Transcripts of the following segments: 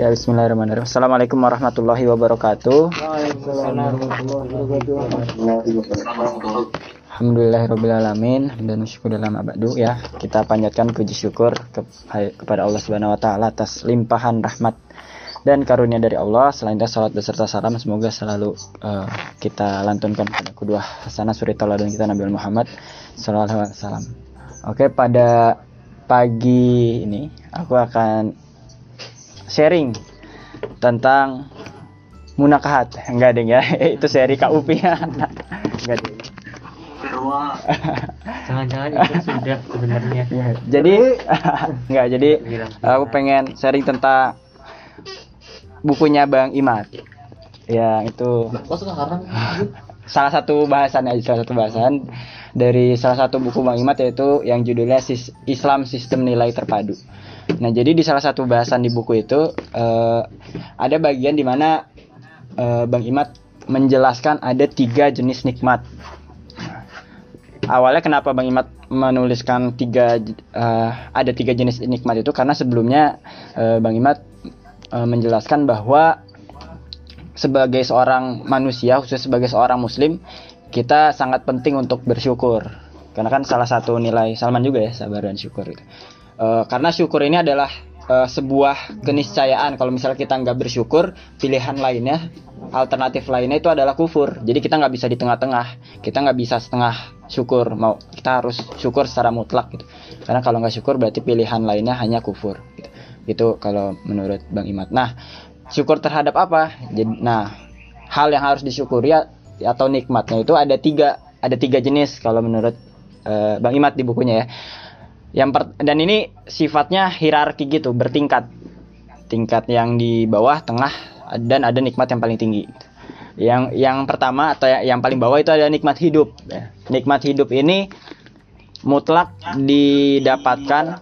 Ya Bismillahirrahmanirrahim. Assalamualaikum warahmatullahi wabarakatuh. Alhamdulillahirobbilalamin dan syukur dalam abadu ya kita panjatkan puji syukur ke, kepada Allah Subhanahu Wa Taala atas limpahan rahmat dan karunia dari Allah selain itu salat beserta salam semoga selalu uh, kita lantunkan pada kedua hasanah suri tauladan kita Nabi Muhammad sallallahu alaihi wasallam. Oke pada pagi ini aku akan sharing tentang munakahat. Enggak ding ya. Itu seri KUP ya enggak ding Jangan-jangan itu sudah sebenarnya. Ya, jadi enggak jadi aku pengen sharing tentang bukunya Bang Imat. Ya, itu salah satu bahasan aja salah satu bahasan dari salah satu buku Bang Imat yaitu yang judulnya Islam Sistem Nilai Terpadu. Nah, jadi di salah satu bahasan di buku itu eh, ada bagian di mana eh, Bang Imat menjelaskan ada tiga jenis nikmat. Awalnya kenapa Bang Imat menuliskan tiga eh, ada tiga jenis nikmat itu? Karena sebelumnya eh, Bang Imat eh, menjelaskan bahwa sebagai seorang manusia khusus sebagai seorang muslim kita sangat penting untuk bersyukur. Karena kan salah satu nilai Salman juga ya sabar dan syukur itu Eh, karena syukur ini adalah eh, sebuah keniscayaan. Kalau misalnya kita nggak bersyukur pilihan lainnya alternatif lainnya itu adalah kufur. Jadi kita nggak bisa di tengah-tengah. Kita nggak bisa setengah syukur. Mau kita harus syukur secara mutlak gitu. Karena kalau nggak syukur berarti pilihan lainnya hanya kufur gitu. itu kalau menurut Bang Imat. Nah syukur terhadap apa? Jadi nah hal yang harus disyukuri ya- atau nikmatnya itu ada tiga ada tiga jenis kalau menurut eh, Bang Imat di bukunya ya yang per- dan ini sifatnya hierarki gitu bertingkat. Tingkat yang di bawah tengah dan ada nikmat yang paling tinggi. Yang yang pertama atau ya- yang paling bawah itu ada nikmat hidup. Nikmat hidup ini mutlak didapatkan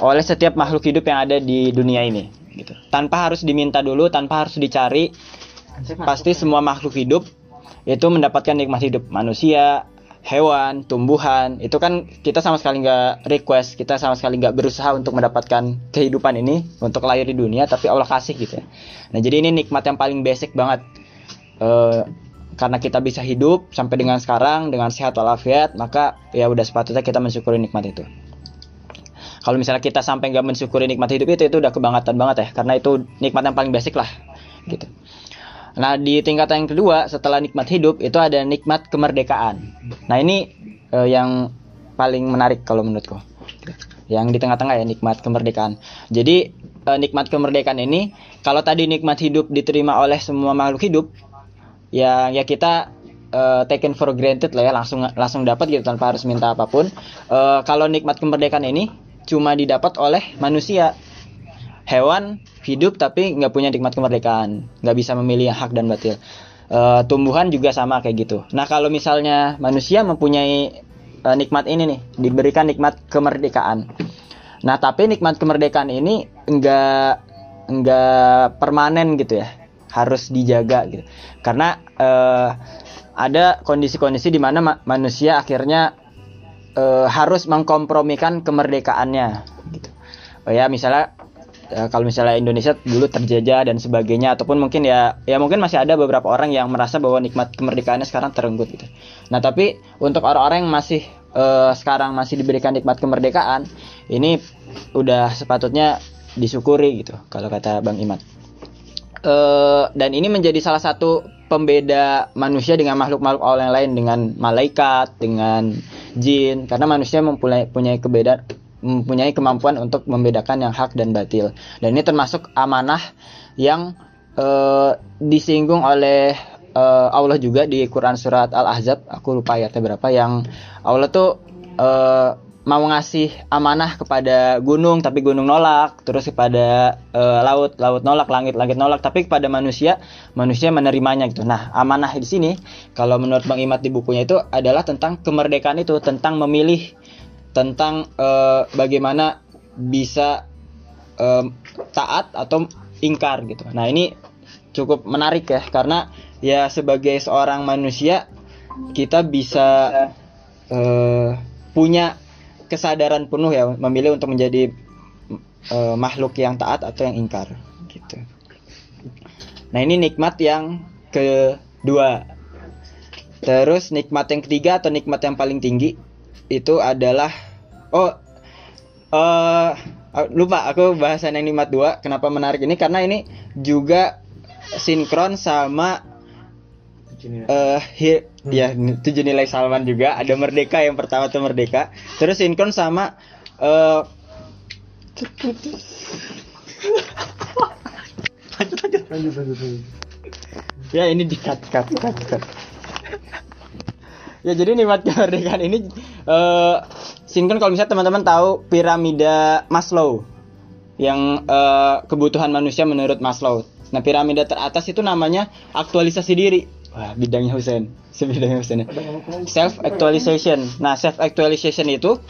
oleh setiap makhluk hidup yang ada di dunia ini gitu. Tanpa harus diminta dulu tanpa harus dicari pasti semua makhluk hidup itu mendapatkan nikmat hidup. Manusia hewan tumbuhan itu kan kita sama sekali nggak request kita sama sekali nggak berusaha untuk mendapatkan kehidupan ini untuk lahir di dunia tapi Allah kasih gitu ya. Nah jadi ini nikmat yang paling basic banget. Eh, karena kita bisa hidup sampai dengan sekarang dengan sehat walafiat maka ya udah sepatutnya kita mensyukuri nikmat itu. Kalau misalnya kita sampai nggak mensyukuri nikmat hidup itu itu udah kebangetan banget ya karena itu nikmat yang paling basic lah gitu nah di tingkatan yang kedua setelah nikmat hidup itu ada nikmat kemerdekaan. Nah ini eh, yang paling menarik kalau menurutku. Yang di tengah-tengah ya nikmat kemerdekaan. Jadi eh, nikmat kemerdekaan ini kalau tadi nikmat hidup diterima oleh semua makhluk hidup ya ya kita eh, taken for granted lah ya langsung langsung dapat gitu tanpa harus minta apa pun. Eh, kalau nikmat kemerdekaan ini cuma didapat oleh manusia. Hewan hidup tapi nggak punya nikmat kemerdekaan. Nggak bisa memilih yang hak dan batil. Eh, tumbuhan juga sama kayak gitu. Nah kalau misalnya manusia mempunyai eh, nikmat ini nih diberikan nikmat kemerdekaan. Nah tapi nikmat kemerdekaan ini enggak enggak permanen gitu ya. Harus dijaga gitu. Karena eh, ada kondisi-kondisi di mana ma- manusia akhirnya eh, harus mengkompromikan kemerdekaannya gitu. Oh ya misalnya eh, kalau misalnya Indonesia dulu terjajah dan sebagainya ataupun mungkin ya ya mungkin masih ada beberapa orang yang merasa bahwa nikmat kemerdekaannya sekarang terenggut gitu. Nah, tapi untuk orang-orang yang masih eh, sekarang masih diberikan nikmat kemerdekaan, ini udah sepatutnya disyukuri gitu kalau kata Bang Imat. Eh, dan ini menjadi salah satu pembeda manusia dengan makhluk-makhluk Allah yang lain dengan malaikat, dengan jin karena manusia mempunyai punya kebeda mempunyai kemampuan untuk membedakan yang hak dan batil. Dan ini termasuk amanah yang eh, disinggung oleh eh, Allah juga di Quran surat Al-Ahzab, aku lupa ayatnya berapa. Yang Allah tuh eh, mau ngasih amanah kepada gunung tapi gunung nolak. Terus kepada eh, laut laut nolak langit langit nolak. Tapi kepada manusia manusia menerimanya gitu. Nah amanah di sini kalau menurut Bang Imat di bukunya itu adalah tentang kemerdekaan itu tentang memilih tentang eh, bagaimana bisa eh, taat atau ingkar gitu nah ini cukup menarik ya karena ya sebagai seorang manusia kita bisa eh, punya kesadaran penuh ya memilih untuk menjadi eh, makhluk yang taat atau yang ingkar gitu. Nah ini nikmat yang kedua. Terus nikmat yang ketiga atau nikmat yang paling tinggi itu adalah oh eh lupa aku bahasan yang nikmat dua. Kenapa menarik ini? Karena ini juga sinkron sama eh hi- ya tujuh nilai Salman juga. Ada merdeka yang pertama tuh merdeka. Terus sinkron sama eh lanjut lanjut. Lanjut ya ini di cut cut cut. Cut ya jadi nikmat kemerdekaan ini eh sinkron kalau misalnya teman-teman tahu piramida Maslow yang eh, kebutuhan manusia menurut Maslow. Nah piramida teratas itu namanya aktualisasi diri. Wah bidangnya Husen sebidangnya ya. self actualization nah self actualization itu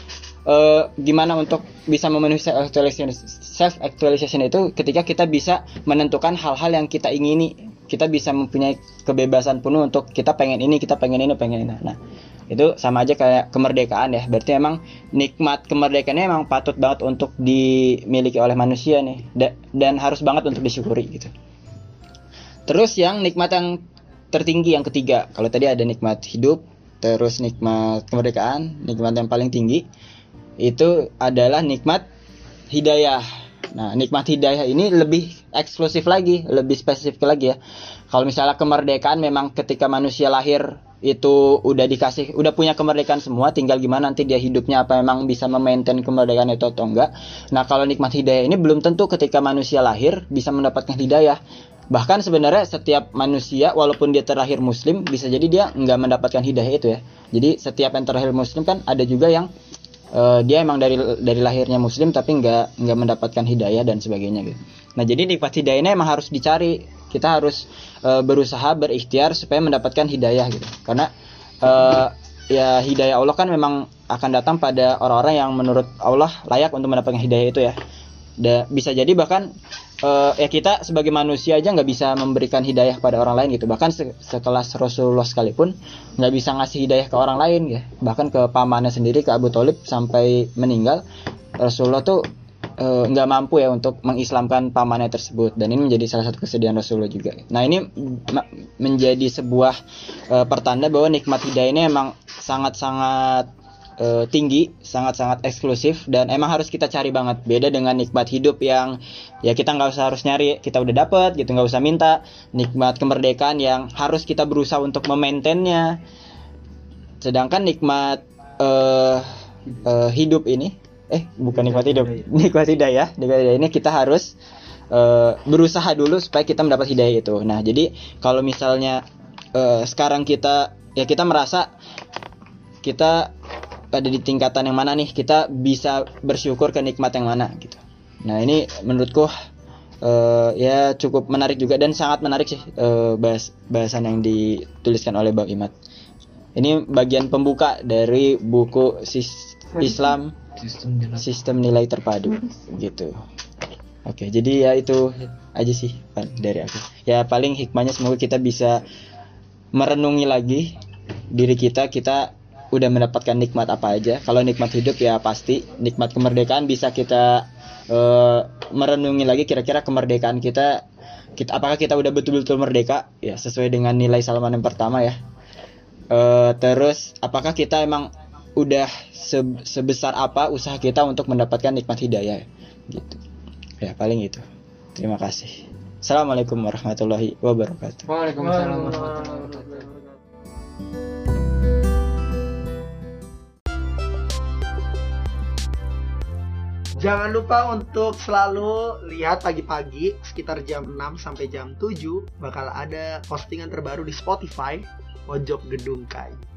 eh, gimana untuk bisa memenuhi self actualization self actualization itu ketika kita bisa menentukan hal-hal yang kita ingini. Kita bisa mempunyai kebebasan penuh untuk kita pengen ini kita pengen ini pengen ini. Nah itu sama aja kayak kemerdekaan ya. Berarti emang nikmat kemerdekaannya emang patut banget untuk dimiliki oleh manusia nih. Da- dan harus banget untuk disyukuri gitu. Terus yang nikmat yang tertinggi yang ketiga. Kalau tadi ada nikmat hidup terus nikmat kemerdekaan nikmat yang paling tinggi itu adalah nikmat hidayah. Nah nikmat hidayah ini lebih eksklusif lagi lebih spesifik lagi ya. Kalau misalnya kemerdekaan memang ketika manusia lahir itu udah dikasih udah punya kemerdekaan semua tinggal gimana nanti dia hidupnya apa memang bisa memaintain kemerdekaan itu atau enggak. Nah kalau nikmat hidayah ini belum tentu ketika manusia lahir bisa mendapatkan hidayah. Bahkan sebenarnya setiap manusia walaupun dia terlahir muslim bisa jadi dia nggak mendapatkan hidayah itu ya. Jadi setiap yang terlahir muslim kan ada juga yang eh, dia emang dari dari lahirnya muslim tapi nggak nggak mendapatkan hidayah dan sebagainya gitu. Nah jadi nikmat hidayah ini emang harus dicari kita harus eh, berusaha berikhtiar supaya mendapatkan hidayah gitu. Karena eh, ya hidayah Allah kan memang akan datang pada orang-orang yang menurut Allah layak untuk mendapatkan hidayah itu ya. Da- bisa jadi bahkan eh, ya kita sebagai manusia aja nggak bisa memberikan hidayah pada orang lain gitu. Bahkan se- sekelas Rasulullah sekalipun nggak bisa ngasih hidayah ke orang lain ya. Bahkan ke pamannya sendiri ke Abu Talib sampai meninggal Rasulullah tuh eh, nggak mampu ya untuk mengislamkan pamannya tersebut dan ini menjadi salah satu kesedihan Rasulullah juga nah ini menjadi sebuah eh, pertanda bahwa nikmat hidayah ini emang sangat-sangat eh, tinggi, sangat-sangat eksklusif dan emang harus kita cari banget. Beda dengan nikmat hidup yang ya kita nggak usah harus nyari, kita udah dapet gitu, nggak usah minta. Nikmat kemerdekaan yang harus kita berusaha untuk memaintainnya. Sedangkan nikmat eh, eh, hidup ini, eh bukan nikmat hidup, nikmat hidayah, nikmat hidayah ini kita harus eh, berusaha dulu supaya kita mendapat hidayah itu. Nah jadi kalau misalnya eh, sekarang kita ya kita merasa kita pada di tingkatan yang mana nih kita bisa bersyukur ke nikmat yang mana gitu. Nah ini menurutku eh, ya cukup menarik juga dan sangat menarik sih eh, bahas bahasan yang dituliskan oleh Bang Imat. Ini bagian pembuka dari buku Sis- Islam sistem jalan Sistem Nilai Terpadu gitu. Oke, jadi ya itu aja sih dari aku. Ya paling hikmahnya semoga kita bisa merenungi lagi diri kita kita udah mendapatkan nikmat apa aja. Kalau nikmat hidup ya pasti nikmat kemerdekaan bisa kita eh, merenungi lagi kira-kira kemerdekaan kita kita apakah kita udah betul-betul merdeka ya sesuai dengan nilai Salman yang pertama ya. Eh, terus apakah kita emang udah se- sebesar apa usaha kita untuk mendapatkan nikmat hidayah gitu. Ya paling itu. Terima kasih. Assalamualaikum warahmatullahi wabarakatuh. Waalaikumsalam warahmatullahi wabarakatuh. Jangan lupa untuk selalu lihat pagi-pagi sekitar jam 6 sampai jam 7 bakal ada postingan terbaru di Spotify Pojok Gedung Kai.